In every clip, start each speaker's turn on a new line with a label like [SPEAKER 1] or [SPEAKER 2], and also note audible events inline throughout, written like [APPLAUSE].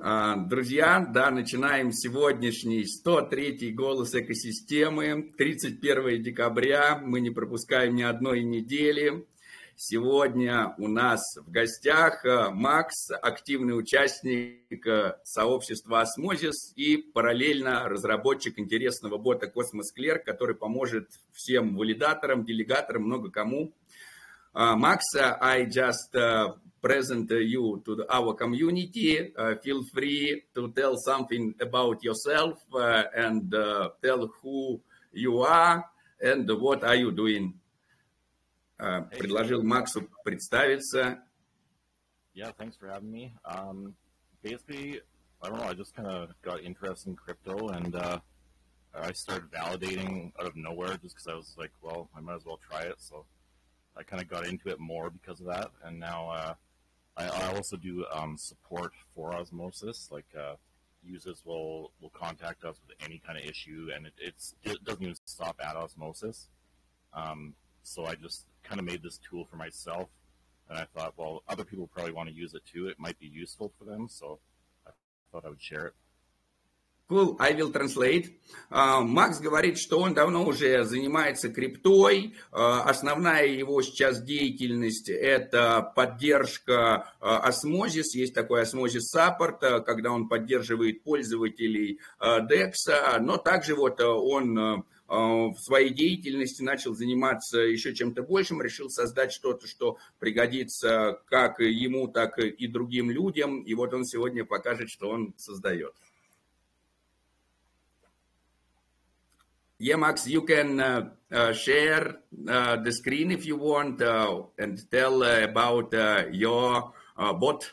[SPEAKER 1] А, друзья, да, начинаем сегодняшний 103-й голос экосистемы, 31 декабря, мы не пропускаем ни одной недели. Сегодня у нас в гостях э, Макс, активный участник э, сообщества Osmosis и параллельно разработчик интересного бота Космос Клер, который поможет всем валидаторам, делегаторам, много кому. Макс, I just uh, present you to the, our community. Uh, feel free to tell something about yourself uh, and uh, tell who you are and what are you doing. Uh, предложил Максу представиться.
[SPEAKER 2] Yeah, thanks for having me. Um, basically, I don't know, I just kind of got interested in crypto and uh, I started validating out of nowhere just because I was like, well, I might as well try it. So I kind of got into it more because of that. And now uh, I, I also do um, support for osmosis. Like uh, users will will contact us with any kind of issue, and it, it doesn't even stop at osmosis. Um, so I just kind of made this tool for myself, and I thought, well, other people probably want to use it too. It might be useful for them, so I thought I would share it.
[SPEAKER 1] Cool, I will translate. Uh, Макс говорит, что он давно уже занимается криптой. Uh, основная его сейчас деятельность – это поддержка uh, Osmosis. Есть такой Osmosis Support, когда он поддерживает пользователей DEX. Но также вот он в своей деятельности начал заниматься еще чем-то большим, решил создать что-то, что пригодится как ему, так и другим людям. И вот он сегодня покажет, что он создает. Yeah, Max, you can uh, uh, share uh, the screen if you want uh, and tell uh, about uh, your bot.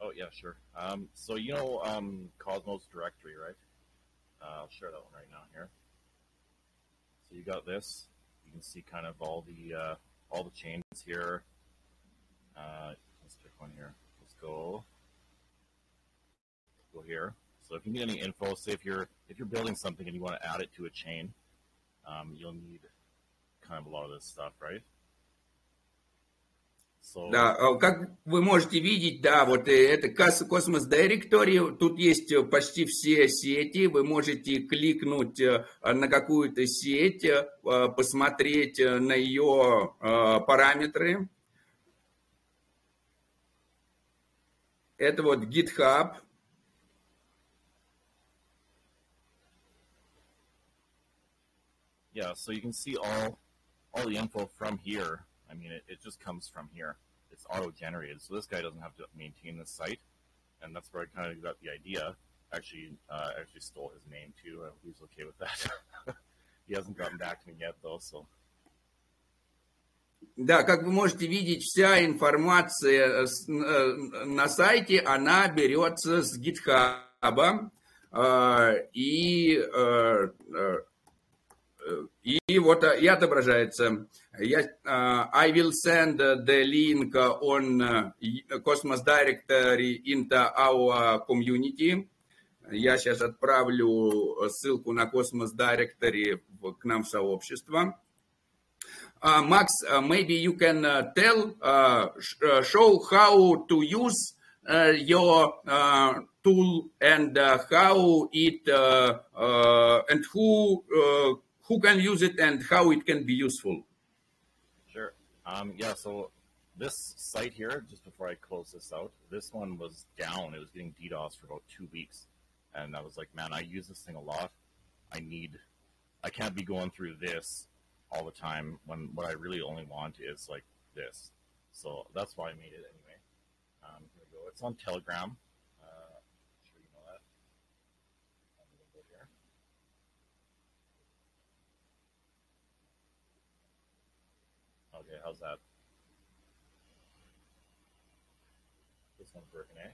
[SPEAKER 2] Oh, yeah, sure. Um, so, you know um, Cosmos directory, right? I'll share that one right now here. So you got this. You can see kind of all the all the chains here. let's pick one here. Let's go. Let's go here. So if you need any info, say if you're if you're building something and you want to add it to a chain, um, you'll need kind of a lot of this stuff, right?
[SPEAKER 1] So... Да, как вы можете видеть, да, вот это Cosmos Directory, тут есть почти все сети, вы можете кликнуть на какую-то сеть, посмотреть на ее параметры. Это вот GitHub,
[SPEAKER 2] Yeah, so you can see all all the info from here. I mean, it, it just comes from here. It's auto-generated, so this guy doesn't have to maintain the site, and that's where I kind of got the idea. Actually, uh, actually stole his name too. Uh, he's okay with that. [LAUGHS] he hasn't gotten back to me yet, though. So.
[SPEAKER 1] Да, как вы можете видеть, вся информация на сайте, она берется с GitHub, и И вот и отображается. Я, I will send the link on Cosmos Directory into our community. Я сейчас отправлю ссылку на Cosmos Directory к нам в сообщество. Uh, Max, uh, maybe you can uh, tell, show how to use your tool and how it and who who can use it and how it can be useful.
[SPEAKER 2] Sure. Um, yeah, so this site here, just before I close this out, this one was down. It was getting DDoS for about two weeks. And I was like, man, I use this thing a lot. I need, I can't be going through this all the time when what I really only want is like this. So that's why I made it anyway. Um, here we go. It's on Telegram. Okay, how's that? This one's working, eh?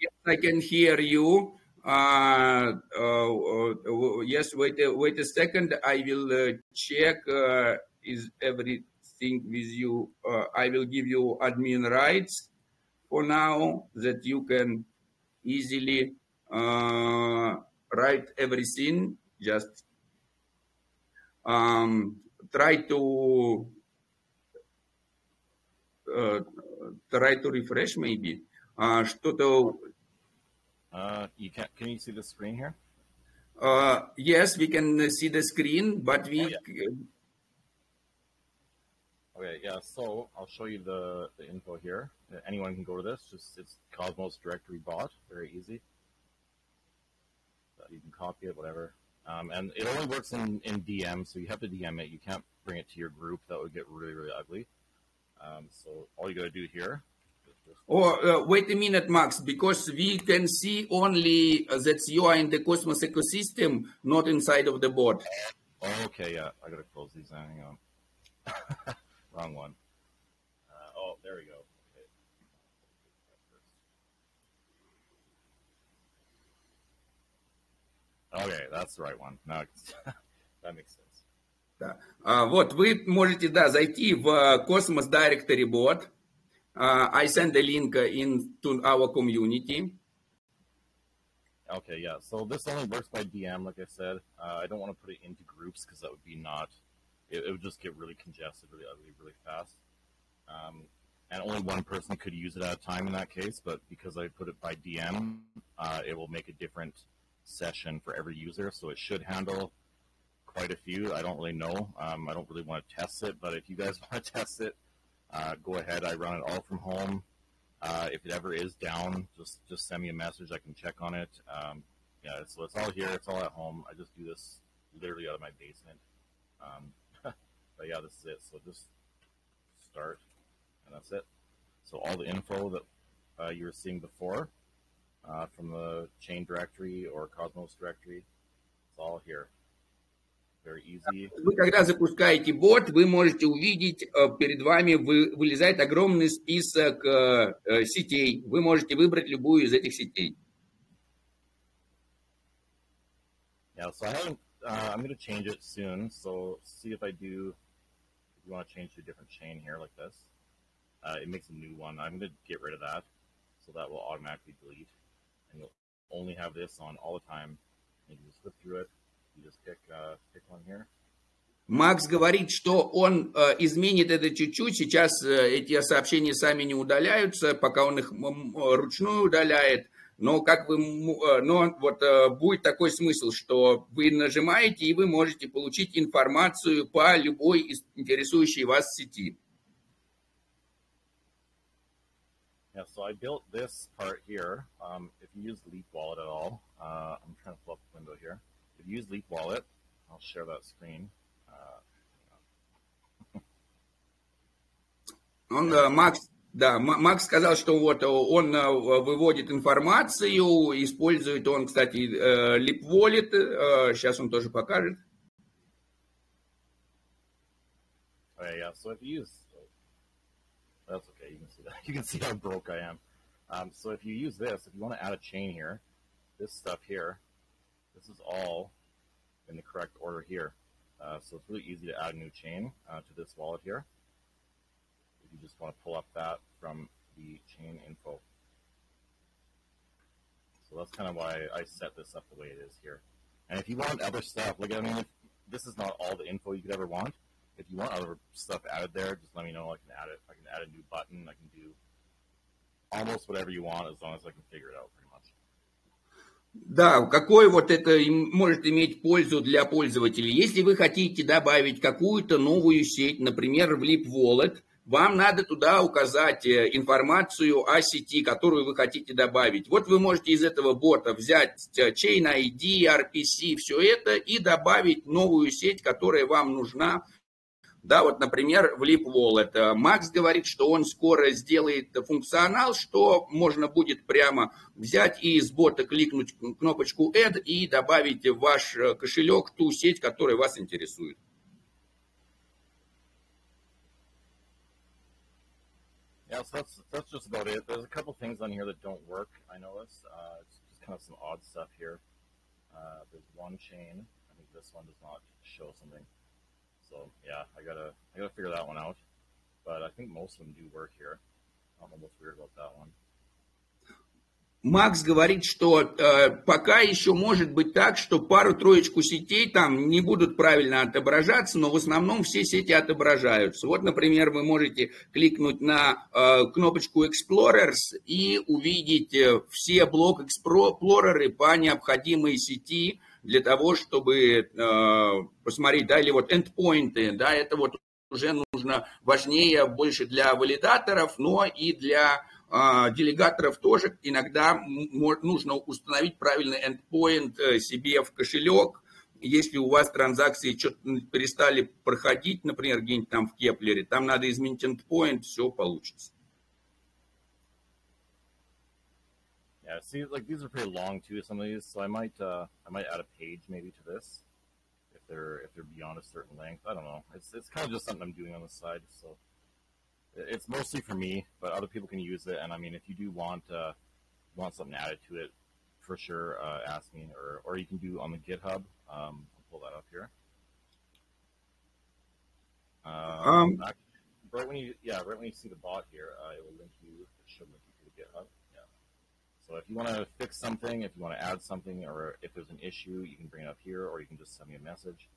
[SPEAKER 1] Yes, I can hear you. Uh, uh, uh, yes, wait, wait a second. I will uh, check. Uh, is everything with you? Uh, I will give you admin rights for now that you can easily write everything. Just um, try to uh, try to refresh maybe. А, что-то...
[SPEAKER 2] Uh, you can can you see the screen here?
[SPEAKER 1] Uh, yes, we can see the screen, but we...
[SPEAKER 2] Oh, yeah. Okay, yeah, so I'll show you the, the info here. Anyone can go to this. Just It's Cosmos directory bot. Very easy. So you can copy it, whatever. Um, and it only works in, in DM, so you have to DM it. You can't bring it to your group. That would get really, really ugly. Um, so all you got to do here.
[SPEAKER 1] Oh, uh, wait a minute, Max, because we can see only that you are in the Cosmos ecosystem, not inside of the bot.
[SPEAKER 2] Okay, yeah, I got to close these. Hang on. [LAUGHS] Wrong one. Uh, oh, there we go. Okay, okay that's the right one. Now [LAUGHS] that makes sense.
[SPEAKER 1] Да. А, вот, вы можете, да, зайти в Cosmos Directory Bot. Uh, I send the link into our community.
[SPEAKER 2] Okay, yeah. So this only works by DM, like I said. Uh, I don't want to put it into groups because that would be not it, it, would just get really congested, really ugly, really fast. Um, and only one person could use it at a time in that case. But because I put it by DM, uh, it will make a different session for every user, so it should handle quite a few. I don't really know. Um, I don't really want to test it, but if you guys [LAUGHS] want to test it, uh, go ahead. I run it all from home. Uh, if it ever is down, just just send me a message. I can check on it. Um, yeah, so it's all here. It's all at home. I just do this literally out of my basement. Um, [LAUGHS] but yeah, this is it. So just start, and that's it. So all the info that uh, you were seeing before uh, from the chain directory or Cosmos directory, it's all here. Very easy.
[SPEAKER 1] Вы когда запускаете бот, вы можете увидеть перед вами вы, вылезает огромный список э, сетей. Вы можете выбрать любую из этих сетей.
[SPEAKER 2] Yeah, so I haven't. Uh, I'm going to change it soon. So see if I do you want to change to a different chain here like this, uh, it makes a new one. I'm going to get rid of that, so that will automatically delete, And you'll only have this on all the time. You just flip through it. You just pick uh, pick one here.
[SPEAKER 1] Макс говорит, что он э, изменит это чуть-чуть. Сейчас э, эти сообщения сами не удаляются, пока он их ручную удаляет. Но как вы, э, но вот э, будет такой смысл, что вы нажимаете и вы можете получить информацию по любой интересующей вас сети.
[SPEAKER 2] Yeah, so I built this part here. Um, if you use Leap Wallet at all, uh, I'm trying to pull up the window here. If you use Leap Wallet, I'll share that screen. Uh, [LAUGHS]
[SPEAKER 1] Он, Макс, Да, Макс сказал, что вот он э, выводит информацию, использует он, кстати, Leap Wallet, сейчас он тоже покажет.
[SPEAKER 2] Okay, yeah, so if you use, that's okay, you can see that. [LAUGHS] You can see how broke I am. Um, so if you use this, if you want to add a chain here, this stuff here, this is all in the correct order here. Uh, so it's really easy to add a new chain uh, to this wallet here. If you just want to pull up that from the chain info. So that's kind of why I set this up the way it is here. And if you want other stuff, like I mean, this is not all the info you could ever want. If you want other stuff added there, just let me know. I can add it. I can add a new button. I can do almost whatever you want as long as I can figure it out.
[SPEAKER 1] Да, какой вот это может иметь пользу для пользователей? Если вы хотите добавить какую-то новую сеть, например, в Leap Wallet, вам надо туда указать э, информацию о сети, которую вы хотите добавить. Вот вы можете из этого бота взять э, Chain ID, RPC, все это и добавить новую сеть, которая вам нужна. Да, вот, например, в Leap Wallet. Макс говорит, что он скоро сделает функционал, что можно будет прямо взять и из бота кликнуть кнопочку Add и добавить в ваш э, кошелек ту сеть, которая вас интересует.
[SPEAKER 2] Yeah, so that's that's just about it. There's a couple things on here that don't work. I noticed. Uh, it's just kind of some odd stuff here. Uh, there's one chain. I think this one does not show something. So yeah, I gotta I gotta figure that one out. But I think most of them do work here. I don't weird about that one.
[SPEAKER 1] Макс говорит, что э, пока еще может быть так, что пару-троечку сетей там не будут правильно отображаться, но в основном все сети отображаются. Вот, например, вы можете кликнуть на э, кнопочку Explorers и увидеть э, все блок Explorer по необходимой сети для того, чтобы э, посмотреть, да, или вот endpoints, да, это вот уже нужно важнее больше для валидаторов, но и для а, делегаторов тоже иногда нужно установить правильный endpoint э, себе в кошелек. Если у вас транзакции что-то перестали проходить, например, где-нибудь там в Keplr е, там надо изменить endpoint, все получится.
[SPEAKER 2] Yeah, see, like these are pretty long too. Some of these, so I might, uh, I might add a page maybe to this if they're if they're beyond a certain length. I don't know. It's it's kind of just something I'm doing on the side. So it's mostly for me, but other people can use it. And I mean, if you do want uh, want something added to it, for sure, uh, ask me, or or you can do on the GitHub. Um, I'll pull that up here. Uh, um, right when you yeah, right when you see the bot here, uh, it will link you. It should link you to the GitHub. So if you want to fix something, if you want to add something, or if there's an issue, you can bring it up here, or you can just send me a message.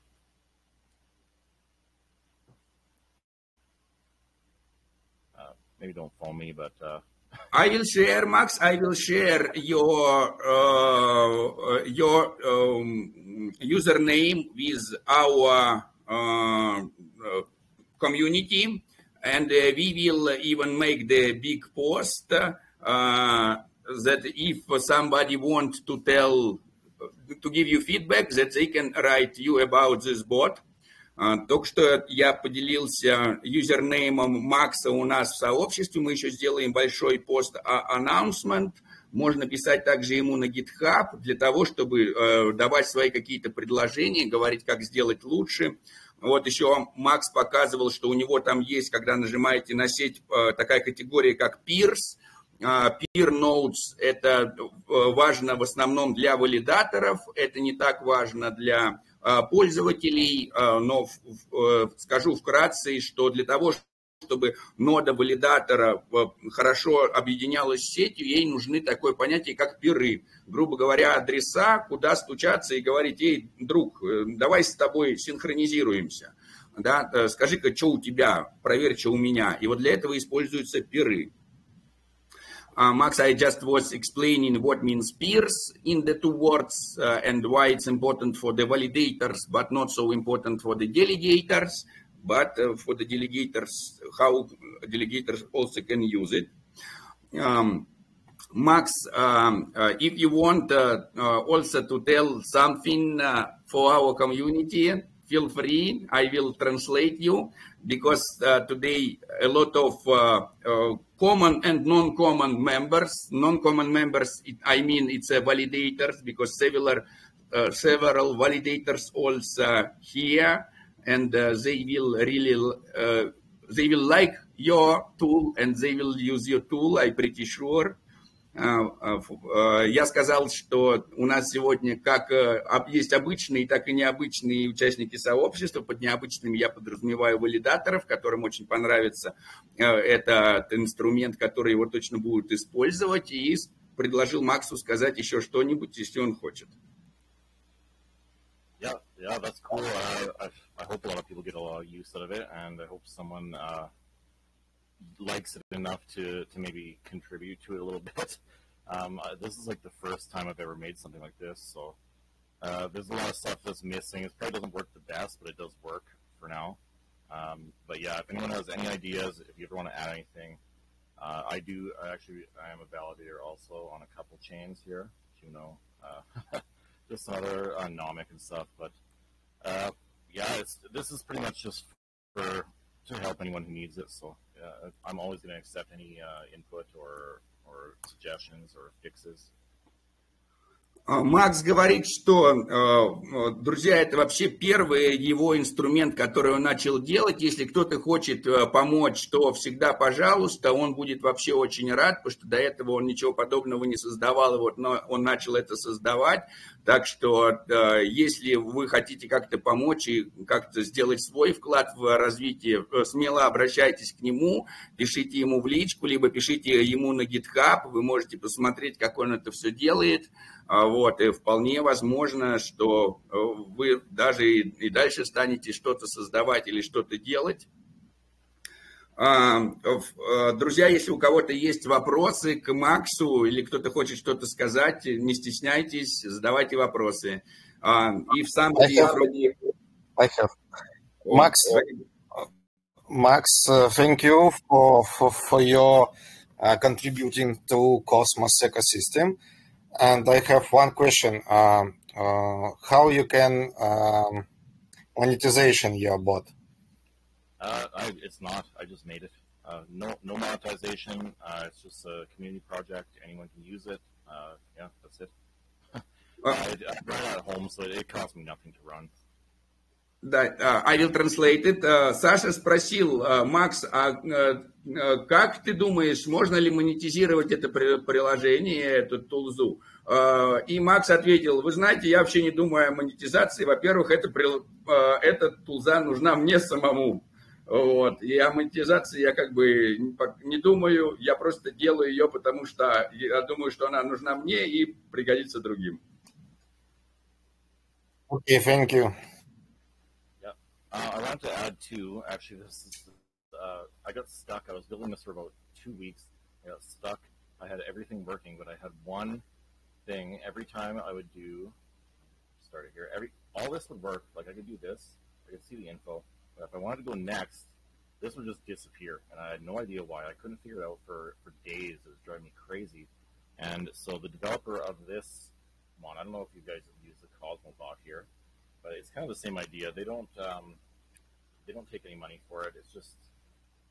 [SPEAKER 2] maybe don't phone me, but. Uh... [LAUGHS]
[SPEAKER 1] I will share, Max. I will share your uh, your um, username with our uh, community, and uh, we will even make the big post uh, that if somebody wants to tell to give you feedback, that they can write you about this bot А, только что я поделился юзернеймом Макса у нас в сообществе. Мы еще сделаем большой пост announcement. Можно писать также ему на GitHub для того, чтобы э, давать свои какие-то предложения, говорить, как сделать лучше. Вот еще Макс показывал, что у него там есть, когда нажимаете на сеть, э, такая категория, как Peers. А, peer Notes – это э, важно в основном для валидаторов, это не так важно для а, пользователей, а, но э, скажу вкратце, что для того, чтобы нода валидатора э, хорошо объединялась с сетью, ей нужны такое понятие, как пиры. Грубо говоря, адреса, куда стучаться и говорить, эй, друг, давай с тобой синхронизируемся. Да, скажи-ка, что у тебя, проверь, что у меня. И вот для этого используются пиры. Uh, Max, I just was explaining what means peers in the two words uh, and why it's important for the validators, but not so important for the delegators. But uh, for the delegators, how delegators also can use it. Um, Max, um, uh, if you want uh, uh, also to tell something for our community, feel free. I will translate you because today a lot of common and non-common members. Non-common members, it, I mean, it's validators because several uh, several validators also here, and uh, they will really uh, they will like your tool and they will use your tool. I'm pretty sure. А, а, а, я сказал, что у нас сегодня как э, есть обычные, так и необычные участники сообщества. Под необычными я подразумеваю валидаторов, которым очень понравится э, этот инструмент, который его точно будут использовать. И предложил Максу сказать еще что-нибудь, если он хочет.
[SPEAKER 2] Yeah, yeah, that's cool. I, I hope a lot of people get a lot of use out of it, and I hope someone uh, likes it enough to, to maybe contribute to it a little [LAUGHS] bit. Um, uh, this is like the first time I've ever made something like this, so uh, there's a lot of stuff that's missing. It probably doesn't work the best, but it does work for now. Um, but yeah, if anyone has any ideas, if you ever want to add anything, uh, I do. I actually, I am a validator also on a couple chains here, you know, uh, [LAUGHS] just other uh, nomic and stuff. But uh, yeah, this is pretty much just for to help anyone who needs it. So uh, I'm always going to accept any uh, input or or suggestions or fixes.
[SPEAKER 1] А, Макс говорит, что, э, друзья, это вообще первый его инструмент, который он начал делать. Если кто-то хочет э, помочь, то всегда пожалуйста, он будет вообще очень рад, потому что до этого он ничего подобного не создавал, вот он начал это создавать. Так что, э, если вы хотите как-то помочь и как-то сделать свой вклад в развитие, смело обращайтесь к нему, пишите ему в личку, либо пишите ему на GitHub, вы можете посмотреть, как он это все делает. А вот, и вполне возможно, что э, вы даже и, дальше станете что-то создавать или что-то делать. А, э, друзья, если у кого-то есть вопросы к Максу или кто-то хочет что-то сказать, не стесняйтесь, задавайте вопросы. А, и в самом деле...
[SPEAKER 3] Have. Max, Max, uh, thank you for, for, for your uh, contributing to Cosmos ecosystem. And I have one question: um, uh, How you can um, monetization your bot?
[SPEAKER 2] Uh, I, it's not. I just made it. Uh, no, no monetization. Uh, it's just a community project. Anyone can use it. Uh, yeah, that's it. I, I run it at home, so it costs me nothing to run.
[SPEAKER 1] Да, I will translate it. Саша спросил, Макс, а как ты думаешь, можно ли монетизировать это приложение, эту тулзу? И Макс ответил, вы знаете, я вообще не думаю о монетизации. Во-первых, это, тулза нужна мне самому. Вот. И о монетизации я как бы не думаю, я просто делаю ее, потому что я думаю, что она нужна мне и пригодится другим.
[SPEAKER 3] Okay, thank you.
[SPEAKER 2] Uh, I wanted to add two. Actually, this is uh, I got stuck. I was building this for about two weeks. I got stuck. I had everything working, but I had one thing every time I would do. Start it here. Every all this would work. Like I could do this. I could see the info. But if I wanted to go next, this would just disappear, and I had no idea why. I couldn't figure it out for for days. It was driving me crazy. And so the developer of this one, I don't know if you guys have used the Cosmo bot here, but it's kind of the same idea. They don't um, they don't take any money for it. It's just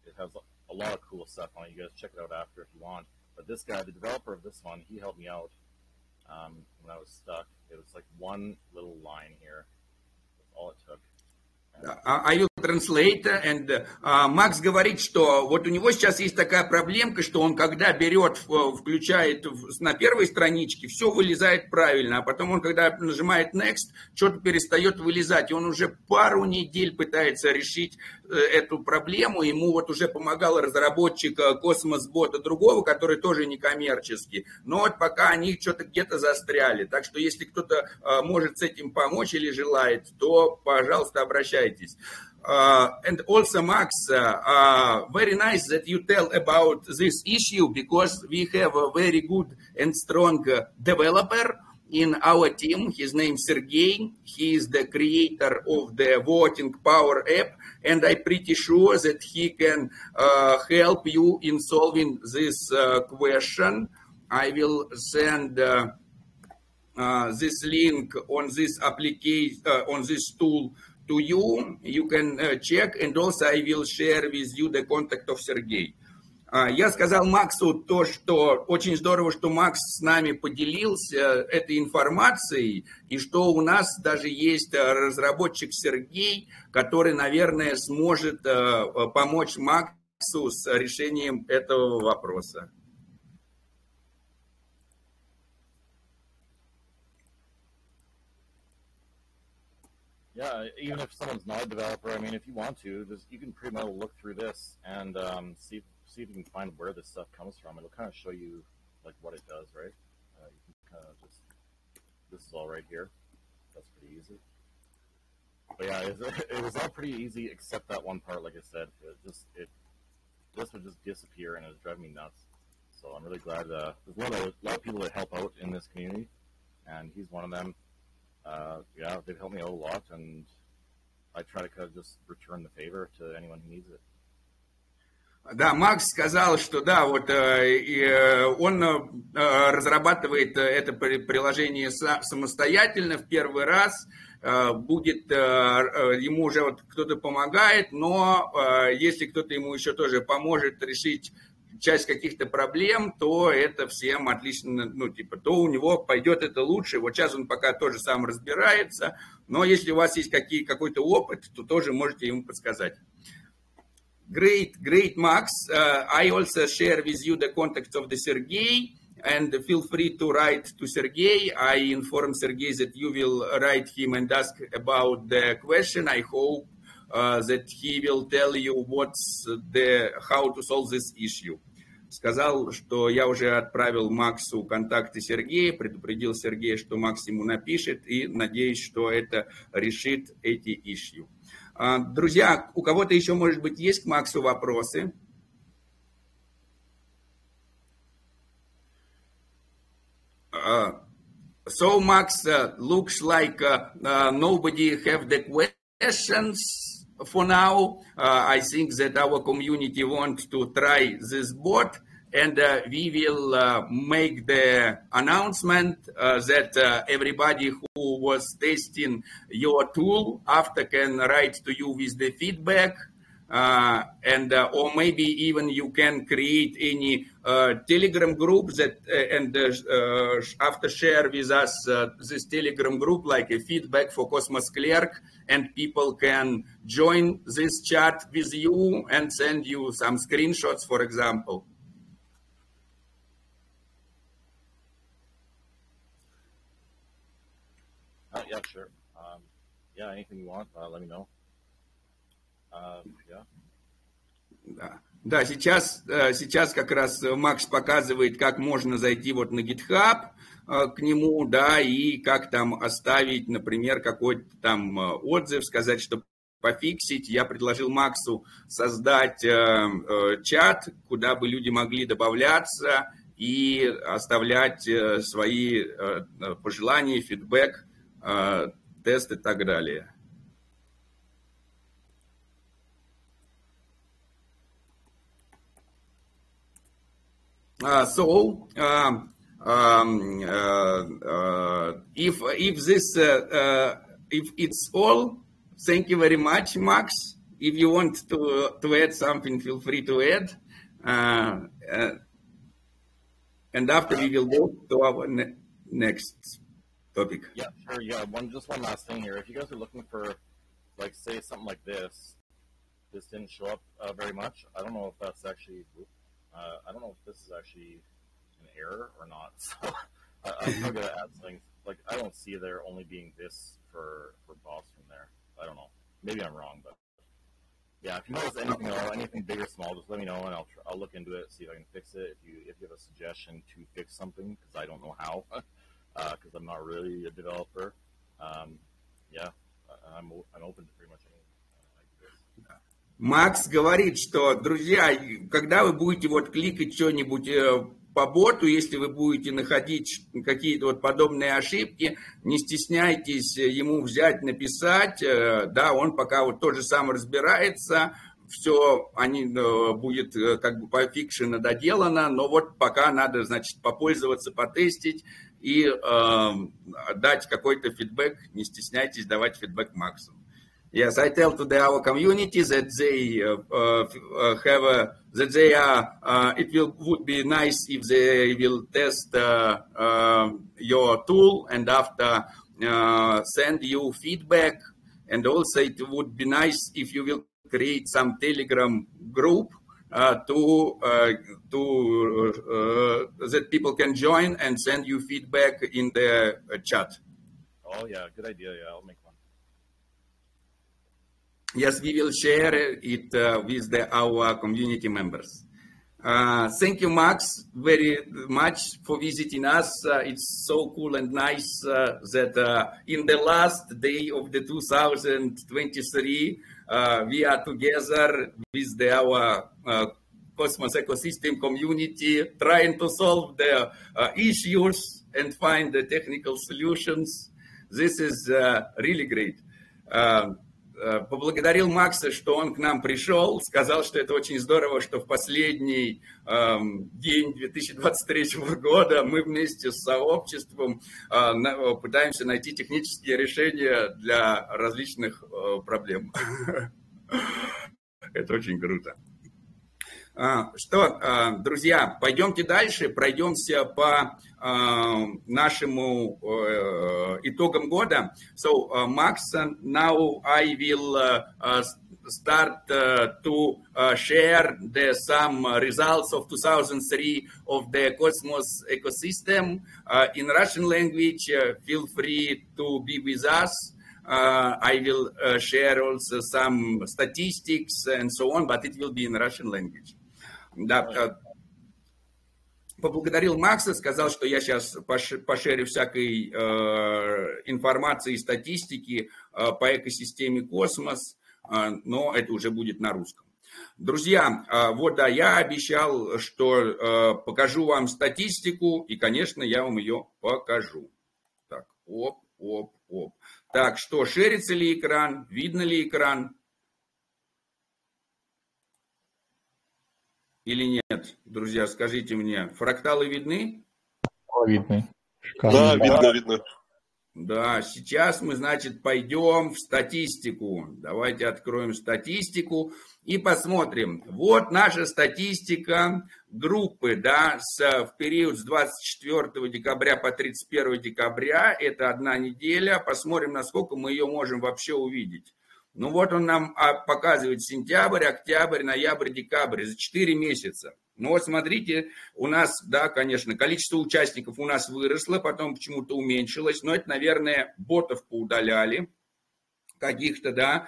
[SPEAKER 2] it has a lot of cool stuff on it. You guys check it out after if you want. But this guy, the developer of this one, he helped me out um, when I was stuck. It was like one little line here. That's all it took.
[SPEAKER 1] I will translate. And uh, Макс говорит, что вот у него сейчас есть такая проблемка, что он когда берет, включает на первой страничке, все вылезает правильно, а потом он, когда нажимает Next, что-то перестает вылезать. И он уже пару недель пытается решить э, эту проблему. Ему вот уже помогал разработчик Космос-бота другого, который тоже некоммерческий. Но вот пока они что-то где-то застряли. Так что если кто-то э, может с этим помочь или желает, то, пожалуйста, обращайтесь. Uh, and also, Max, uh, uh, very nice that you tell about this issue because we have a very good and strong developer in our team. His name is Sergey. He is the creator of the Voting Power app, and I'm pretty sure that he can uh, help you in solving this uh, question. I will send uh, this link on this application on this tool to you. You can uh, check, and also I will share with you the contact of Sergey. Я сказал Максу то, что очень здорово, что Макс с нами поделился этой информацией, и что у нас даже есть разработчик Сергей, который, наверное, сможет помочь Максу с решением этого вопроса.
[SPEAKER 2] Yeah, even if someone's not a developer, I mean, if you want to, you can pretty much look through this and um, see see if you can find where this stuff comes from. It'll kind of show you like what it does, right? Uh, you can kind of just this is all right here. That's pretty easy. But yeah, [LAUGHS] it, was all pretty easy except that one part. Like I said, it just it this would just disappear and it was driving me nuts. So I'm really glad uh, there's a lot of a lot of people that help out in this community, and he's one of them. Uh, yeah, they've helped me out a lot, and I try to kind of just return the favor to anyone who needs it.
[SPEAKER 1] Да, Макс сказал, что да, вот э, он э, разрабатывает это приложение самостоятельно в первый раз, э, будет, ему уже вот кто-то помогает, но если кто-то ему еще тоже поможет решить часть каких-то проблем, то это всем отлично, ну, типа, то у него пойдет это лучше. Вот сейчас он пока тоже сам разбирается, но если у вас есть какие, какой-то опыт, то тоже можете ему подсказать. Great, great, Max. Uh, I also share with you the contact of the Sergey. and feel free to write to Sergey. I inform Sergey that you will write him and ask about the question. I hope that he will tell you what's the how to solve this issue. Сказал, что я уже отправил Максу контакты Сергея, предупредил Сергея, что Макс ему напишет, и надеюсь, что это решит эти issue. Друзья, у кого-то еще, может быть, есть к Максу вопросы? Uh, so Max uh, looks like uh, nobody have the questions for now. I think that our community wants to try this board and uh, we will uh, make the announcement uh, that everybody who was testing your tool after can write to you with the feedback uh, and uh, or maybe even you can create any uh, telegram group that and after share with us this telegram group like a feedback for cosmos clerk and people can join this chat with you and send you some screenshots for example
[SPEAKER 2] Uh, yeah, sure. Um, yeah, anything you want, uh, let me know.
[SPEAKER 1] Да. да, сейчас, э, сейчас как раз Макс показывает, как можно зайти вот на GitHub э, к нему, да, и как там оставить, например, какой-то там э, отзыв, сказать, что пофиксить. Я предложил Максу создать чат, куда бы люди могли добавляться и оставлять свои пожелания, фидбэк, тест и так далее. So um, um, uh, uh, if if this if it's all, thank you very much, Max. If you want to to add something, feel free to add. and after we will go to our ne- next topic.
[SPEAKER 2] Yeah, sure. Yeah, one just one last thing here. If you guys are looking for, like, say something like this, this didn't show up uh, very much. I don't know if that's actually. Uh, I don't know if this is actually an error or not. [LAUGHS] So I, I'm going to add things. Like I don't see there only being this for for boss from there. I don't know. Maybe I'm wrong, but yeah. If you notice anything at all, anything big or small, just let me know and I'll try, I'll look into it, see if I can fix it. If you if you have a suggestion to fix something, because I don't know how, because [LAUGHS] uh, I'm not really a developer. Um, yeah, I'm I'm open to pretty much anything.
[SPEAKER 1] Макс говорит, что, друзья, когда вы будете вот кликать что-нибудь э, по боту, если вы будете находить какие-то вот подобные ошибки, не стесняйтесь ему взять, написать, э, да, он пока вот тоже сам разбирается, все они, э, будет как бы пофикшено доделано, но вот пока надо, значит, попользоваться, потестить и э, дать какой-то фидбэк, не стесняйтесь давать фидбэк Максу. Yes, I tell to the, our community that they uh, uh, have a, that they are. Uh, it will would be nice if they will test uh, um, your tool and after uh, send you feedback. And also, it would be nice if you will create some Telegram group uh, to to that people can join and send you feedback in the chat.
[SPEAKER 2] Oh yeah, good idea. Yeah, I'll make
[SPEAKER 1] yes, we will share it uh, with the, our community members. Uh, thank you, Max, very much for visiting us. Uh, it's so cool and nice uh, that uh, in the last day of the 2023, uh, we are together with the, our Cosmos ecosystem community, trying to solve the issues and find the technical solutions. This is really great. Э, поблагодарил Макса, что он к нам пришел, сказал, что это очень здорово, что в последний эм, день 2023 [LAUGHS] года мы вместе с сообществом э, пытаемся найти технические решения для различных э, проблем. [LAUGHS] Это очень круто. А, что, а, друзья, пойдемте дальше, пройдемся по а, нашему э, итогам года. So, Max, now I will start to share the some results of 2003 of the Cosmos ecosystem in Russian language. Feel free to be with us. Uh, I will uh, share also some statistics and so on, but it will be in Russian language. Да, поблагодарил Макса, сказал, что я сейчас пошерю всякой э, информации и статистики э, по экосистеме космос, э, но это уже будет на русском. Друзья, э, вот да, я обещал, что э, покажу вам статистику, и, конечно, я вам ее покажу. Так, оп, оп, оп. Так, что, шерится ли экран, видно ли экран? Или нет, друзья, скажите мне, фракталы видны?
[SPEAKER 4] Видны.
[SPEAKER 5] Да, видно, видно.
[SPEAKER 1] Да, сейчас мы, значит, пойдем в статистику. Давайте откроем статистику и посмотрим. Вот наша статистика группы, да, с, в период с 24 декабря по 31 декабря. Это одна неделя. Посмотрим, насколько мы ее можем вообще увидеть. Ну вот он нам а, показывает сентябрь, октябрь, ноябрь, декабрь, за 4 месяца. Ну вот смотрите, у нас, да, конечно, количество участников у нас выросло, потом почему-то уменьшилось, но это, наверное, ботов поудаляли каких-то, да,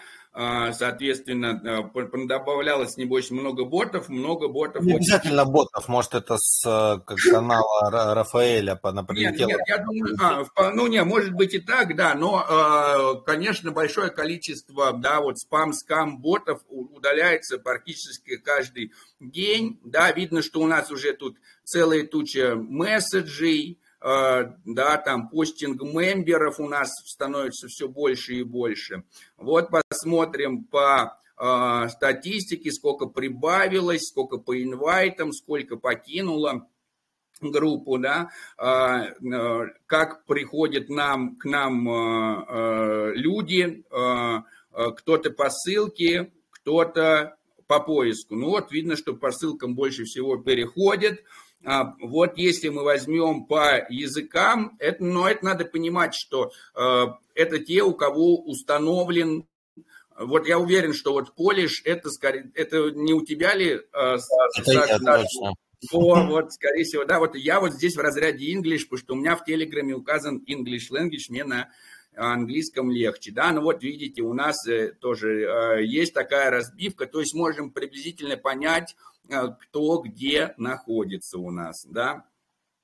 [SPEAKER 1] соответственно, а, добавлялось, небось, много ботов, много ботов.
[SPEAKER 3] Не обязательно ботов, может, это с э, канала Рафаэля
[SPEAKER 1] прилетело? Нет, нет, я думаю, а, ну, не, может быть и так, да, но, а, конечно, большое количество, да, вот спам-скам ботов удаляется практически каждый день, да, видно, что у нас уже тут целая туча месседжей, Э, да, там постинг мемберов у нас становится все больше и больше. Вот посмотрим по э, статистике, сколько прибавилось, сколько по инвайтам, сколько покинуло группу, да, э, как приходят нам, к нам люди, кто-то по ссылке, кто-то по поиску. Ну вот видно, что по ссылкам больше всего переходит. А, вот если мы возьмем по языкам, это, но это надо понимать, что э, это те, у кого установлен вот я уверен, что вот Полиш, это, скорее, это не у тебя ли? Э,
[SPEAKER 3] это я, точно.
[SPEAKER 1] О, вот, скорее всего, да, вот я вот здесь в разряде English, потому что у меня в Телеграме указан English Language, мне на английском легче, да, ну вот видите, у нас э, тоже э, есть такая разбивка, то есть можем приблизительно понять, Э, кто где находится у нас, да.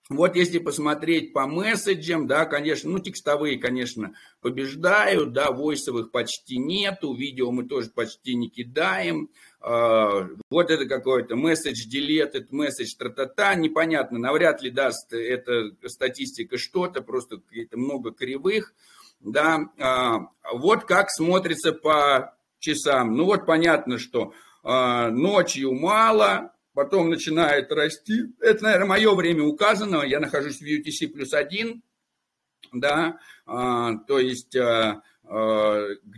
[SPEAKER 1] Вот если посмотреть по месседжам, да, конечно, ну, текстовые, конечно, побеждают, да, войсовых почти нету, видео мы тоже почти не кидаем. Вот это какой-то месседж deleted, месседж тра-та-та, непонятно, навряд ли даст эта статистика что-то, просто какие-то много кривых, да. Э, вот как смотрится по часам. Ну, вот понятно, что а, ночью мало, потом начинает расти. Это, наверное, мое время указано, я нахожусь в UTC плюс один, да, а, то есть, а,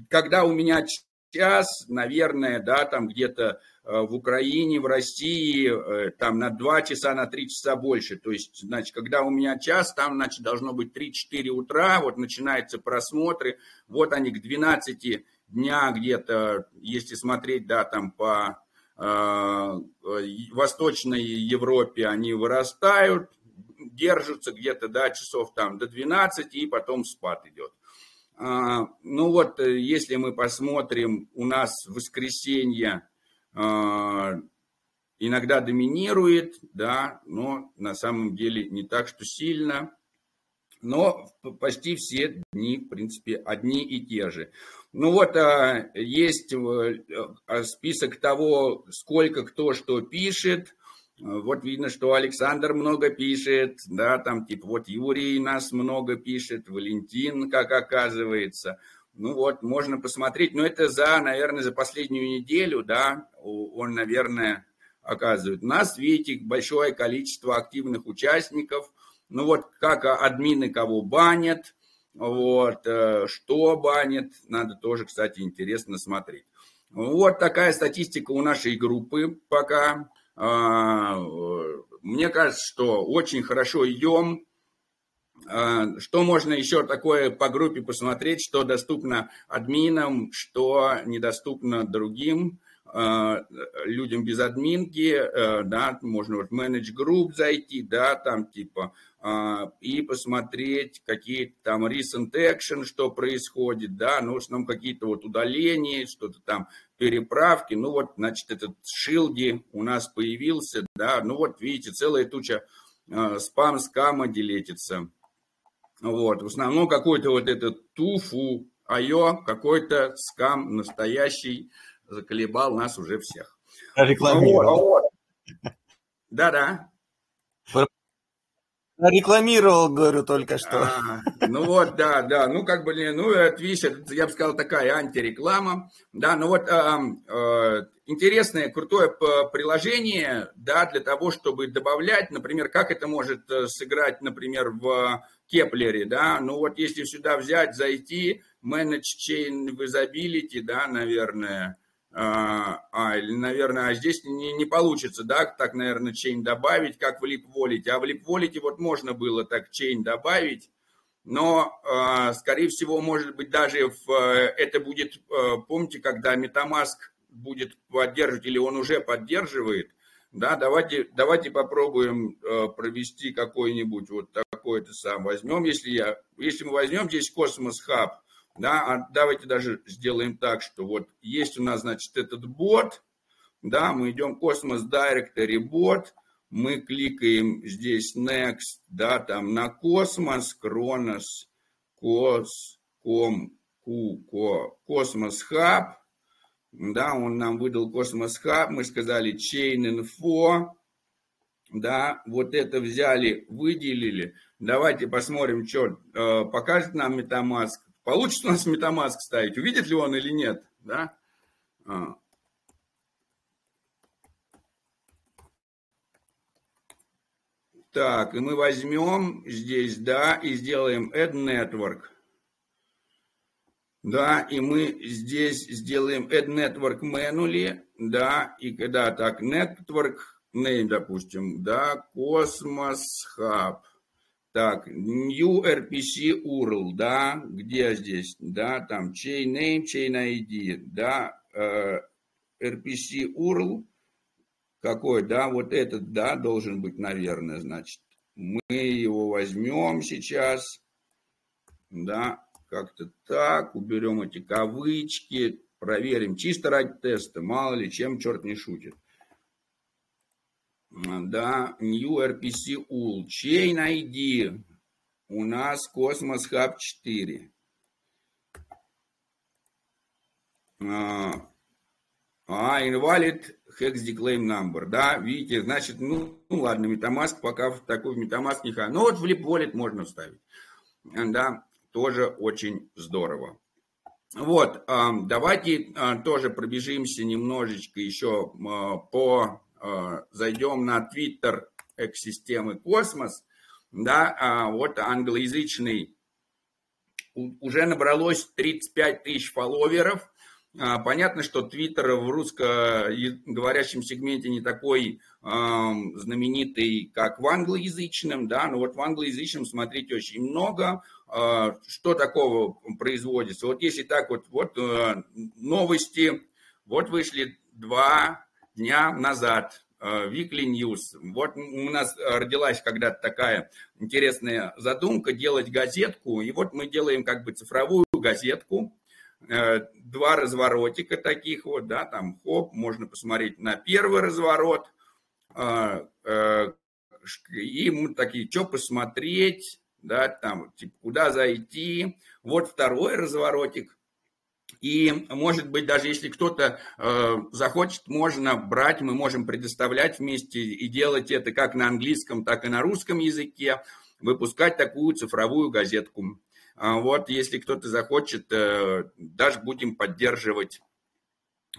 [SPEAKER 1] когда у меня час, наверное, да, там где-то в Украине, в России, э, там на 2 часа, на 3 часа больше. То есть, значит, когда у меня час, там, значит, должно быть 3-4 утра, вот начинаются просмотры, вот они к 12 дня где-то, если смотреть, да, там по э, Восточной Европе, они вырастают, держатся где-то, да, часов там до 12, и потом спад идет. А, ну вот, э, если мы посмотрим, у нас воскресенье а, иногда доминирует, да, но на самом деле не так, что сильно но почти все дни, в принципе, одни и те же. Ну вот, а, есть а, список того, сколько кто что пишет. Вот видно, что Александр много пишет, да, там типа вот Юрий нас много пишет, Валентин, как оказывается. Ну вот, можно посмотреть, но это за, наверное, за последнюю неделю, да, он, наверное, оказывает. У нас, видите, большое количество активных участников – ну вот как админы кого банят, вот, э, что банят, надо тоже, кстати, интересно смотреть. Вот такая статистика у нашей группы пока. мне кажется, что очень хорошо идем. Что можно еще такое по группе посмотреть, что доступно админам, что недоступно другим людям без админки, да, можно вот manage group зайти, да, там типа а, и посмотреть какие там recent action, что происходит, да, ну, в основном какие-то вот удаления, что-то там, переправки, ну, вот, значит, этот шилди у нас появился, да, ну, вот, видите, целая туча э, спам, скама делетится, вот, в основном какой-то вот этот туфу, айо, какой-то скам настоящий, заколебал нас уже всех.
[SPEAKER 4] Рекламировал.
[SPEAKER 1] Да-да.
[SPEAKER 4] Рекламировал, говорю, только что.
[SPEAKER 1] А, ну вот, да, да. Ну, как бы, ну, это, видишь, это, я бы сказал, такая антиреклама. Да, ну вот э, э, интересное, крутое приложение, да, для того, чтобы добавлять, например, как это может э, сыграть, например, в Keplr е, да. Ну вот, если сюда взять, зайти, Manage Chain Visibility, да, наверное, а, а, или, наверное, а здесь не, не получится, да, так, наверное, chain добавить, как в Leap Wallet. А в Leap Wallet вот можно было так chain добавить, но, а, скорее всего, может быть, даже в, это будет, а, помните, когда MetaMask будет поддерживать, или он уже поддерживает, да, давайте, давайте попробуем провести какой-нибудь вот такой-то сам. Возьмем, если, я, если мы возьмем здесь Cosmos Hub, да, а давайте даже сделаем так, что вот есть у нас, значит, этот бот, да, мы идем Cosmos Directory бот, мы кликаем здесь Next, да, там на Cosmos, Kronos, Cos, Com, Q, Cosmos Hub, да, он нам выдал Cosmos Hub, мы сказали Chain Info, да, вот это взяли, выделили. Давайте посмотрим, что э, покажет нам MetaMask. Получится у нас метамаск ставить, увидит ли он или нет, да? А. Так, и мы возьмем здесь, да, и сделаем Add Network. Да, и мы здесь сделаем Add Network Manually, да, и когда так, Network Name, допустим, да, Cosmos Hub. Так, new RPC URL, да, где здесь, да, там chain name, chain ID, да, э, RPC URL, какой, да, вот этот, да, должен быть, наверное, значит. Мы его возьмем сейчас, да, как-то так, уберем эти кавычки, проверим, чисто ради теста, мало ли, чем черт не шутит. Да, New RPC UL, Chain ID, у нас Cosmos Hub 4. А, а, invalid hex declaim number, да, видите, значит, ну, ну ладно, Metamask пока в такой Metamask не ходит. Ну вот в Wallet можно вставить, да, тоже очень здорово. Вот, давайте а, тоже пробежимся немножечко еще а, по зайдем на твиттер экосистемы Космос, да, а вот англоязычный уже набралось 35 тысяч фолловеров. А, понятно, что Твиттер в русскоговорящем сегменте не такой знаменитый, как в англоязычном, да, но вот в англоязычном, смотрите, очень много. Э, что такого производится? Вот если так вот, вот э, новости, вот вышли два дня назад. Э, Weekly News. Вот у нас родилась когда-то такая интересная задумка делать газетку. И вот мы делаем как бы цифровую газетку. Э, два разворотика таких вот, да, там хоп, можно посмотреть на первый разворот. И мы такие, что посмотреть, да, там, типа, куда зайти. Вот второй разворотик и, может быть, даже если кто-то э, захочет, можно брать, мы можем предоставлять вместе и делать это как на английском, так и на русском языке, выпускать такую цифровую газетку. А вот, если кто-то захочет, э, даже будем поддерживать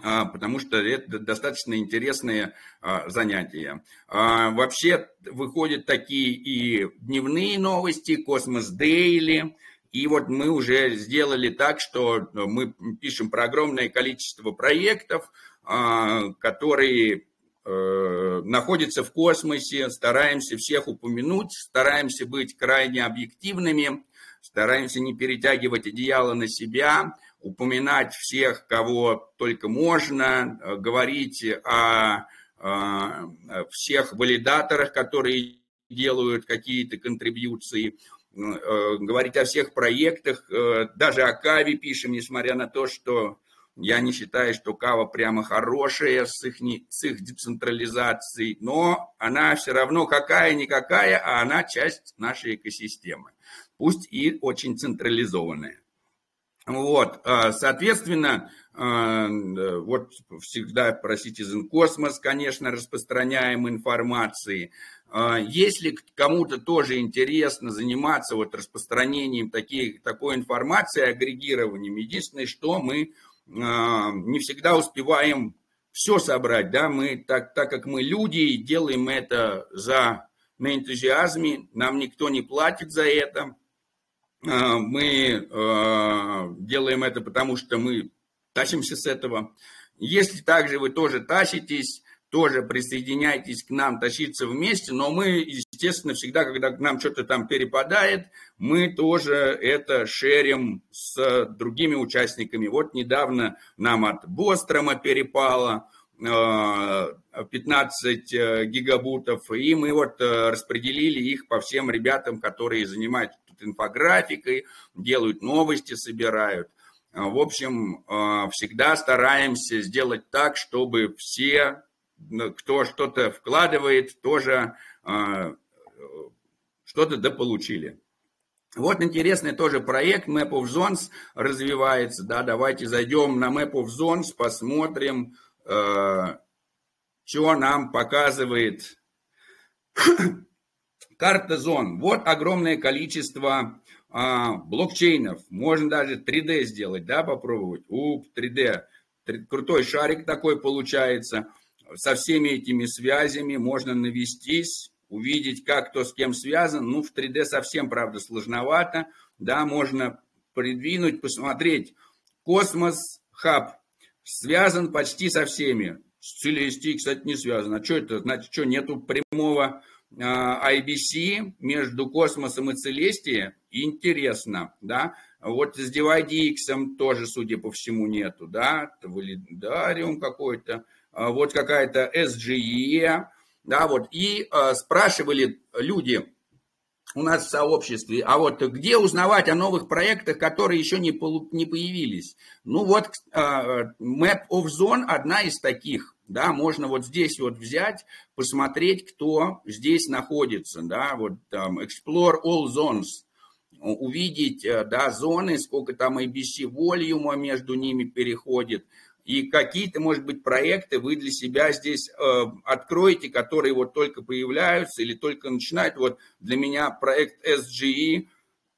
[SPEAKER 1] потому что это достаточно интересные а, занятия. А, вообще выходят такие и дневные новости, Космос Дейли, и вот мы уже сделали так, что мы пишем про огромное количество проектов, а, которые э, находится в космосе, стараемся всех упомянуть, стараемся быть крайне объективными, стараемся не перетягивать одеяло на себя, упоминать всех, кого только можно, э, говорить о, о всех валидаторах, которые делают какие-то контрибьюции, э, говорить о всех проектах, э, даже о Каве пишем, несмотря на то, что я не считаю, что Кава прямо хорошая с их, с их децентрализацией, но она все равно какая-никакая, а она часть нашей экосистемы, пусть и очень централизованная. Вот, а, соответственно, а, вот всегда про Citizen Cosmos, конечно, распространяем информации. А, если кому-то тоже интересно заниматься вот распространением таких, такой информации, агрегированием, единственное, что мы не всегда успеваем все собрать, да, мы, так, так как мы люди, делаем это за, на энтузиазме, нам никто не платит за это, мы делаем это потому, что мы тащимся с этого. Если также вы тоже тащитесь, тоже присоединяйтесь к нам, тащиться вместе, но мы, естественно, всегда, когда к нам что-то там перепадает, мы тоже это шерим с другими участниками. Вот недавно нам от Бострома перепало 15 э, э, гигабутов, и мы вот э, распределили их по всем ребятам, которые занимаются тут инфографикой, делают новости, собирают. В общем, всегда стараемся сделать так, чтобы все кто что-то вкладывает, тоже а, что-то дополучили. Вот интересный тоже проект Map of Zones развивается. Да, давайте зайдем на Map of Zones, посмотрим, что нам показывает карта зон. Вот огромное количество а, блокчейнов. Можно даже 3D сделать, да, попробовать. Уп, 3D. Крутой шарик такой получается со всеми этими связями можно навестись, увидеть, как кто с кем связан. Ну, в 3D совсем, правда, сложновато. Да, можно придвинуть, посмотреть. Cosmos Hub связан почти со всеми. С Целестией, кстати, не связан. А что это? Значит, что, нету прямого IBC между космосом и Целестией? Интересно, да? Вот с DivideX тоже, судя по всему, нету, да? Валидариум какой-то. А, вот какая-то SGE, да, вот, и э, спрашивали люди у нас в сообществе, а вот где узнавать о новых проектах, которые еще не, не появились? Ну вот Map of Zone одна из таких, да, можно вот здесь вот взять, посмотреть, кто здесь находится, да, вот там Explore All Zones, увидеть, да, зоны, сколько там ABC волюма между ними переходит, и какие-то, может быть, проекты вы для себя здесь э, откроете, которые вот только появляются или только начинают. Вот для меня проект SGE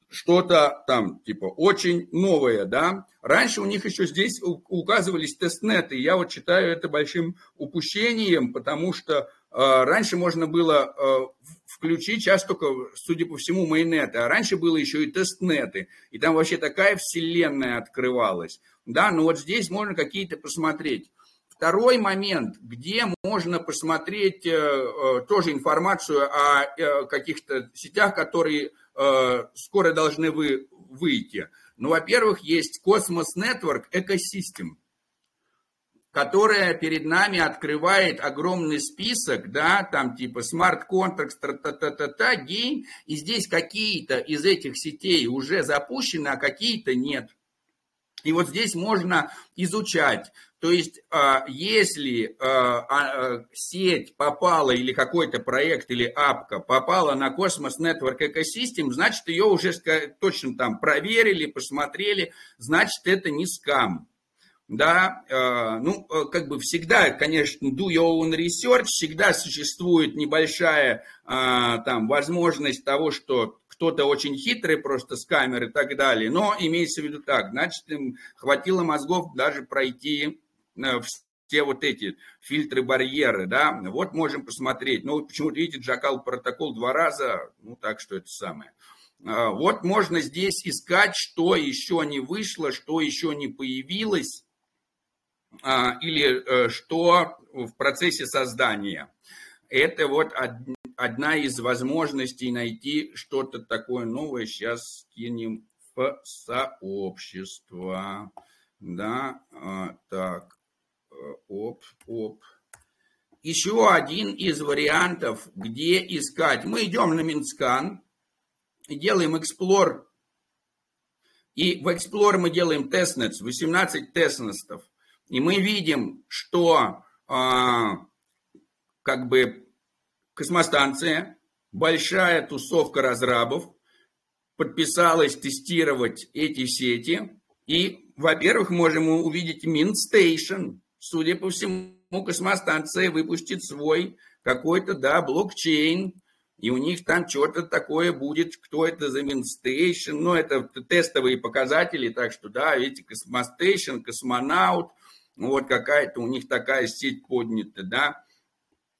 [SPEAKER 1] что-то там, типа, очень новое, да. Раньше у них еще здесь указывались тестнеты. Я вот считаю это большим упущением, потому что э, раньше можно было э, включить, сейчас только, судя по всему, майонеты, а раньше было еще и тестнеты, и там вообще такая вселенная открывалась, да, но вот здесь можно какие-то посмотреть. Второй момент, где можно посмотреть э, э, тоже информацию о э, каких-то сетях, которые скоро должны вы, выйти. Ну, во-первых, есть Cosmos Network Ecosystem которая перед нами открывает огромный список, да, там типа smart contract, та-та-та-та, game, и здесь какие-то из этих сетей уже запущены, а какие-то нет. И вот здесь можно изучать. То есть, а, если а, а, сеть попала или какой-то проект или апка попала на Cosmos Network Ecosystem, значит, ее уже точно там проверили, посмотрели, значит, это не скам да, ну, как бы всегда, конечно, do your own research, всегда существует небольшая там возможность того, что кто-то очень хитрый просто с камеры и так далее, но имеется в виду так, значит, им хватило мозгов даже пройти все вот эти фильтры, барьеры, да, вот можем посмотреть, ну, почему-то, видите, Джакал протокол два раза, ну, так что это самое. Вот можно здесь искать, что еще не вышло, что еще не появилось, или что в процессе создания. Это вот одна из возможностей найти что-то такое новое. Сейчас кинем в сообщество. Да, так, оп, оп. Еще один из вариантов, где искать. Мы идем на Mintscan, делаем Explore, и в Explore мы делаем testnets, 18 тестнетов. И мы видим, что а, как бы космостанция, большая тусовка разрабов, подписалась тестировать эти сети. И, во-первых, можем увидеть Mintstation. Судя по всему, космостанция выпустит свой какой-то, да, блокчейн, и у них там что-то такое будет, кто это за Mintstation, ну, это тестовые показатели, так что, да, видите, Cosmostation, Cosmonaut, вот какая-то у них такая сеть поднята, да.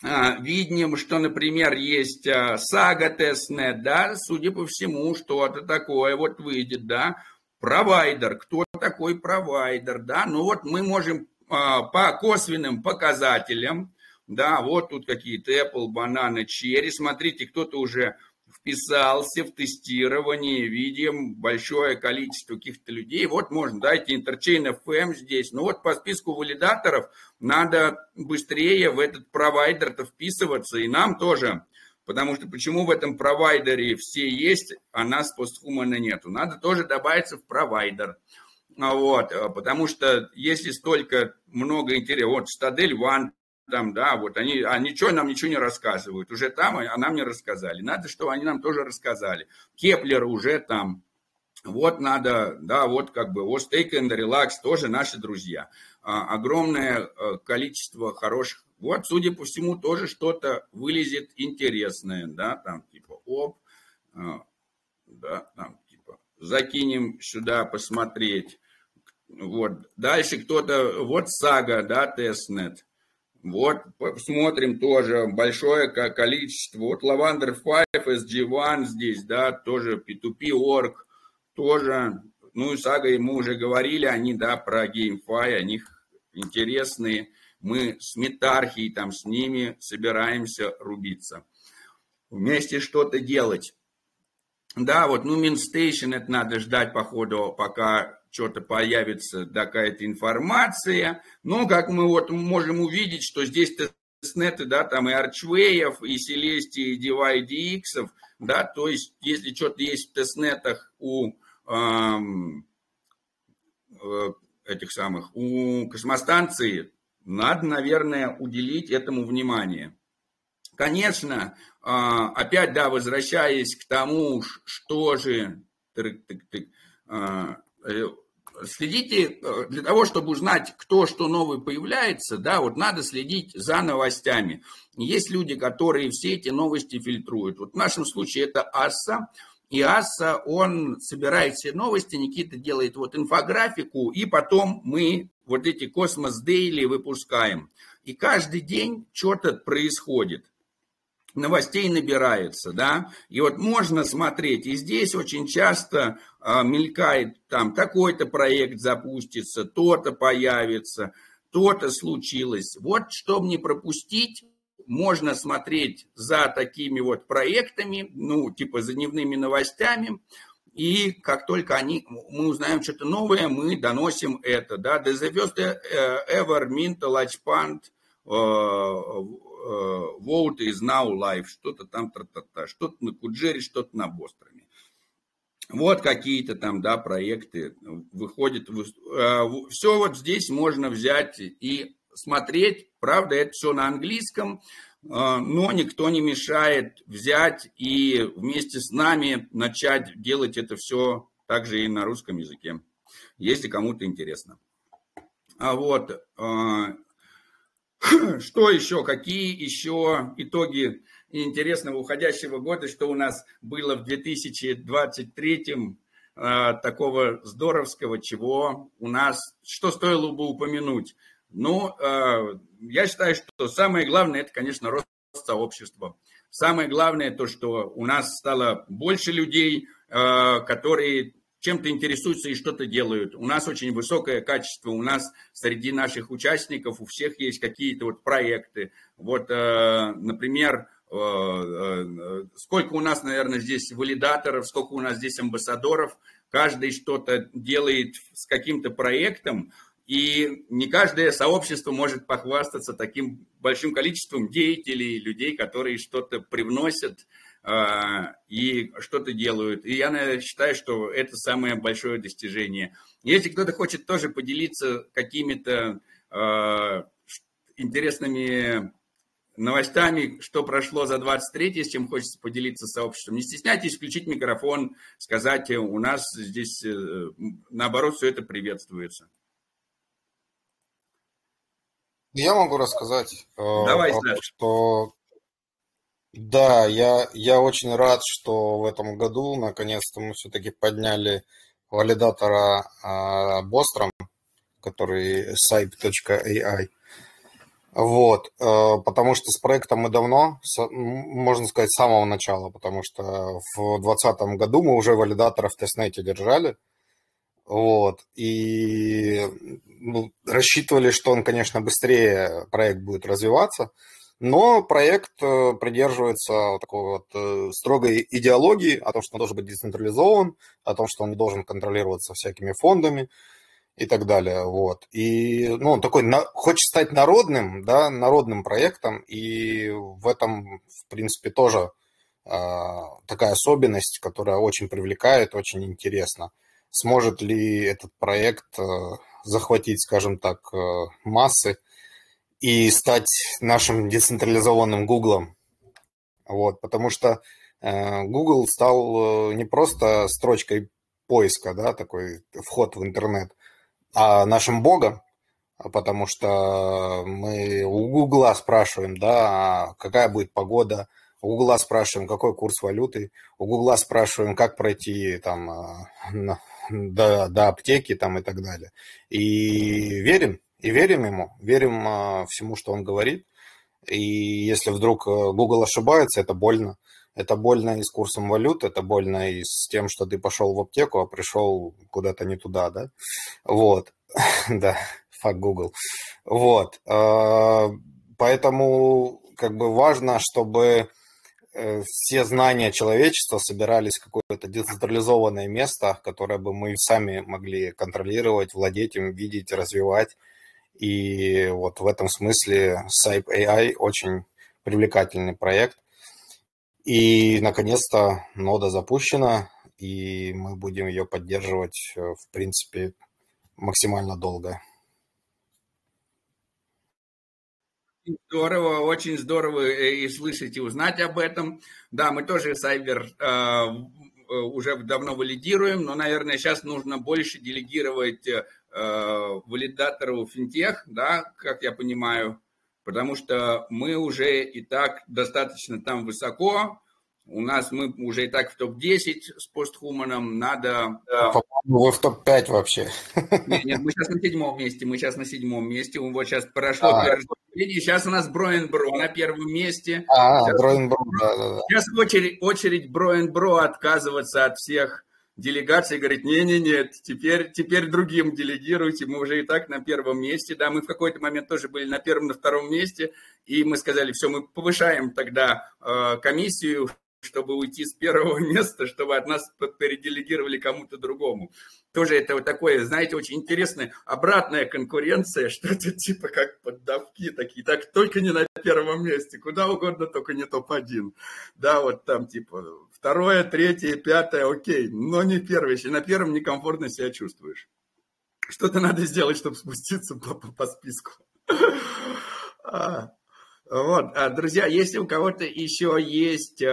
[SPEAKER 1] А, видим, что, например, есть а, Saga testnet, да, судя по всему, что-то такое вот выйдет, да, провайдер, кто такой провайдер, да, ну вот мы можем а, по косвенным показателям, да, вот тут какие-то Apple, бананы, черри, смотрите, кто-то уже вписался в тестирование, видим большое количество каких-то людей. Вот можно, дайте Interchain FM здесь. Ну вот по списку валидаторов надо быстрее в этот провайдер-то вписываться, и нам тоже. Потому что почему в этом провайдере все есть, а нас постхумана нету? Надо тоже добавиться в провайдер. А вот, потому что если столько много интереса, вот Citadel One там, да, вот они, а ничего нам ничего не рассказывают. Уже там, а нам не рассказали. Надо, чтобы они нам тоже рассказали. Keplr уже там. Вот надо, да, вот как бы, вот Stake and Relax тоже наши друзья. А, огромное э, количество хороших. Вот, судя по всему, тоже что-то вылезет интересное, да, там типа, оп, а, да, там типа, закинем сюда посмотреть. Вот, дальше кто-то, вот сага, да, тестнет. Вот, посмотрим тоже большое количество. Вот Lavender 5, SG1 здесь, да, тоже P2P.org, тоже. Ну и Сага, мы уже говорили, они, да, про GameFi, они интересные. Мы с Метархией там с ними собираемся рубиться. Вместе что-то делать. Да, вот, ну, Mintstation это надо ждать, походу, пока что-то появится какая-то информация. Но, как мы вот можем увидеть, что здесь тестнеты, да, там и арчвеев, и селестии, и DYDX, да, то есть, если что-то есть в тестнетах у эм, этих самых, у космостанции, надо, наверное, уделить этому внимание. Конечно, э, опять, да, возвращаясь к тому, что же следите, э, для того, чтобы узнать, кто что новое появляется, да, вот надо следить за новостями. Есть люди, которые все эти новости фильтруют. Вот в нашем случае это АСА, и АСА, он собирает все новости, Никита делает вот инфографику, и потом мы вот эти Космос Дейли выпускаем. И каждый день что-то происходит новостей набирается, да, и вот можно смотреть, и здесь очень часто а, мелькает, там, такой-то проект запустится, то-то появится, то-то случилось. Вот, чтобы не пропустить, можно смотреть за такими вот проектами, ну, типа за дневными новостями, и как только они, мы узнаем что-то новое, мы доносим это, да, The First Ever Mint Launchpad Vote is now live, что-то там, тра-та-та, что-то на Куджере, что-то на Бостроме. Вот какие-то там, да, проекты выходят. Э, все вот здесь можно взять и смотреть. Правда, это все на английском, э, но никто не мешает взять и вместе с нами начать делать это все также и на русском языке, если кому-то интересно. А вот э, [CLEARS THROAT] Что еще? Какие еще итоги интересного уходящего года? Что у нас было в 2023 э, такого здоровского, чего у нас, что стоило бы упомянуть? Ну, э, я считаю, что самое главное, это, конечно, рост сообщества. Самое главное то, что у нас стало больше людей, э, которые чем-то интересуются и что-то делают. У нас очень высокое качество, у нас среди наших участников у всех есть какие-то вот проекты. Вот, э, например, сколько у нас, наверное, здесь валидаторов, сколько у нас здесь амбассадоров, каждый что-то делает с каким-то проектом, и не каждое сообщество может похвастаться таким большим количеством деятелей, людей, которые что-то привносят э, и что-то делают. И я наверное, считаю, что это самое большое достижение. Если кто-то хочет тоже поделиться какими-то э, интересными новостями, что прошло за 23 с чем хочется поделиться с сообществом. Не стесняйтесь включить микрофон, сказать, у нас здесь, э, наоборот, все это приветствуется.
[SPEAKER 3] Я могу рассказать, э,
[SPEAKER 1] Давай, Саш.
[SPEAKER 3] что да, я, я очень рад, что в этом году наконец-то мы все-таки подняли валидатора э, Bostrom, который site.ai. Вот, потому что с проектом мы давно, можно сказать, с самого начала, потому что в 2020 году мы уже валидатора в тестнете держали, вот, и ну, рассчитывали, что он, конечно, быстрее проект будет развиваться, но проект э, придерживается такой вот э, строгой идеологии о том, что он должен быть децентрализован, о том, что он не должен контролироваться всякими фондами и так далее. Вот. И ну, он такой хочет стать народным, да, народным проектом, и в этом, в принципе, тоже э, такая особенность, которая очень привлекает, очень интересна сможет ли этот проект э, захватить, скажем так, э, массы и стать нашим децентрализованным Гуглом. Вот, потому что э, Google стал не просто строчкой поиска, да, такой вход в интернет, а нашим богом, потому что мы у Гугла спрашиваем, да, какая будет погода, у Гугла спрашиваем, какой курс валюты, у Гугла спрашиваем, как пройти там до, до аптеки там и так далее. И верим, и верим ему, верим а, всему, что он говорит. И если вдруг э, Google ошибается, это больно. Это больно и с курсом валют, это больно и с тем, что ты пошел в аптеку, а пришел куда-то не туда, да? Вот, [LAUGHS] да, фак Google. Вот, а, поэтому как бы важно, чтобы Э, все знания человечества собирались в какое-то децентрализованное место, которое бы мы сами могли контролировать, владеть им, видеть, развивать. И вот в этом смысле Saip AI очень привлекательный проект. И, наконец-то, нода запущена, и мы будем ее поддерживать, э, в принципе, максимально долго.
[SPEAKER 1] Здорово, очень здорово э, и слышать, и узнать об этом. Да, мы тоже Сайбер э, э, уже давно валидируем, но, наверное, сейчас нужно больше делегировать валидатору финтех, да, как я понимаю, потому что мы уже и так достаточно там высоко, у нас мы уже и так в топ-10 с постхуманом, надо...
[SPEAKER 3] Вы в топ-5 вообще.
[SPEAKER 1] Нет, нет, мы сейчас на седьмом месте, мы сейчас на седьмом месте, вот сейчас прошло а. первое Сейчас у нас Броен Бро на первом месте.
[SPEAKER 3] А, Броен Бро, да,
[SPEAKER 1] да, да. Сейчас очередь, очередь Броен Бро отказываться от всех делегаций, говорит, не-не-нет, теперь, теперь другим делегируйте, мы уже и так на первом месте, да, мы в какой-то момент тоже были на первом, на втором месте, и мы сказали, все, мы повышаем тогда э, комиссию, чтобы уйти с первого [LAUGHS] места, чтобы от нас переделегировали кому-то другому. Тоже это вот такое, знаете, очень интересная обратная конкуренция, [LAUGHS] что-то типа как поддавки такие, так только не на первом месте, куда угодно, только не топ-1. Да, вот там типа второе, третье, пятое, окей, но не первое, если на первом некомфортно себя чувствуешь. Что-то надо сделать, чтобы спуститься по, по, по списку. [LAUGHS] Вот, а, друзья, если у кого-то еще есть э,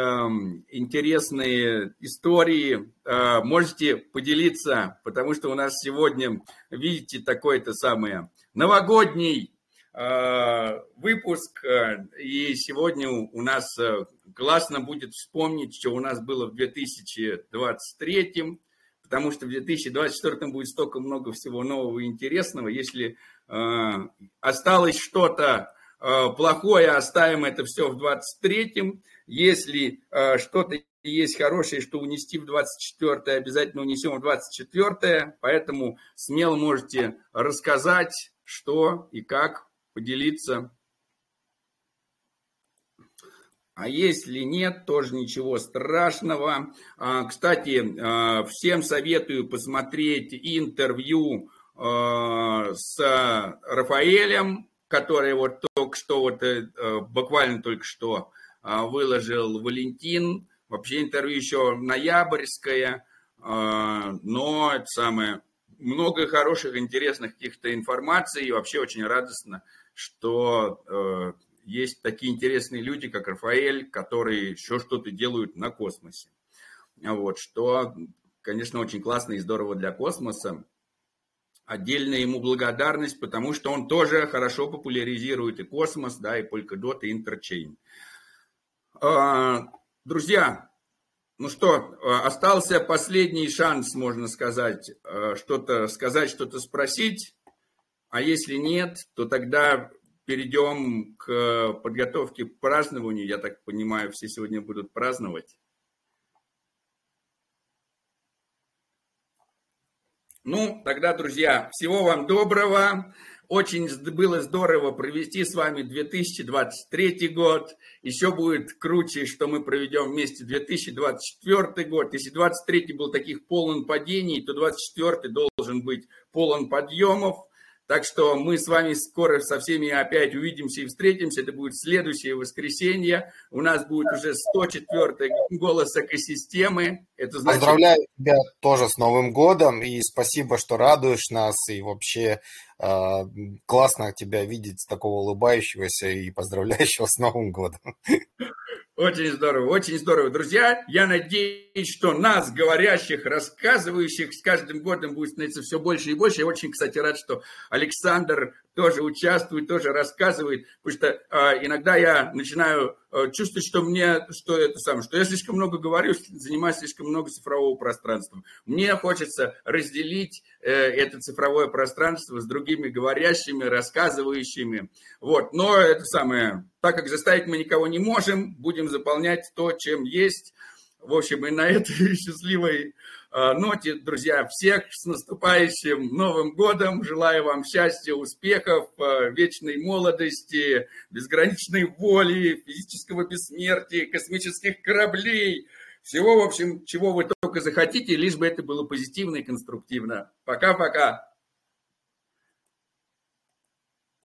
[SPEAKER 1] интересные истории, э, можете поделиться, потому что у нас сегодня, видите, такой-то самый новогодний э, выпуск, э, и сегодня у нас э, классно будет вспомнить, что у нас было в 2023, потому что в 2024 будет столько много всего нового и интересного. Если э, осталось что-то плохое оставим это все в 23-м. Если э, что-то есть хорошее, что унести в 24 обязательно унесем в 24 поэтому смело можете рассказать, что и как, поделиться. А если нет, тоже ничего страшного. А, кстати, а, всем советую посмотреть интервью с Рафаэлем, который вот только что, вот э, буквально только что выложил Валентин. Вообще интервью еще ноябрьское, но это самое, много хороших, интересных каких-то информаций. И вообще очень радостно, что э, есть такие интересные люди, как Рафаэль, которые еще что-то делают на космосе. Вот, что, конечно, очень классно и здорово для космоса. Отдельная ему благодарность, потому что он тоже хорошо популяризирует и космос, да, и Polkadot, и Interchain. А, друзья, ну что, остался последний шанс, можно сказать, э, что-то сказать, что-то спросить. А если нет, то тогда перейдем к подготовке к празднованию. Я так понимаю, все сегодня будут праздновать. Ну, тогда, друзья, всего вам доброго. Очень было здорово провести с вами 2023 год. Еще будет круче, что мы проведем вместе 2024 год. Если 2023 был таких полон падений, то 2024 должен быть полон подъемов. Так что мы с вами скоро со всеми опять увидимся и встретимся. Это будет следующее воскресенье. У нас будет уже 104 голос экосистемы.
[SPEAKER 3] Это значит... Поздравляю тебя тоже с Новым годом и спасибо, что радуешь нас. И вообще э, классно тебя видеть такого улыбающегося и поздравляющего с Новым годом.
[SPEAKER 1] Очень здорово, очень здорово. Друзья, я надеюсь, что нас, говорящих, рассказывающих, с каждым годом будет становиться все больше и больше. Я очень, кстати, рад, что Александр тоже участвует, тоже рассказывает, потому что э, иногда я начинаю э, чувствовать, что мне, что это самое, что я слишком много говорю, занимаюсь слишком много цифрового пространства. Мне хочется разделить э, это цифровое пространство с другими говорящими, рассказывающими. Вот, но это самое, так как заставить мы никого не можем, будем заполнять то, чем есть. В общем, и на этой [LAUGHS] счастливой ноте, друзья, всех с наступающим Новым годом. Желаю вам счастья, успехов, э, вечной молодости, безграничной воли, физического бессмертия, космических кораблей. Всего, в общем, чего вы только захотите, лишь бы это было позитивно и конструктивно. Пока-пока.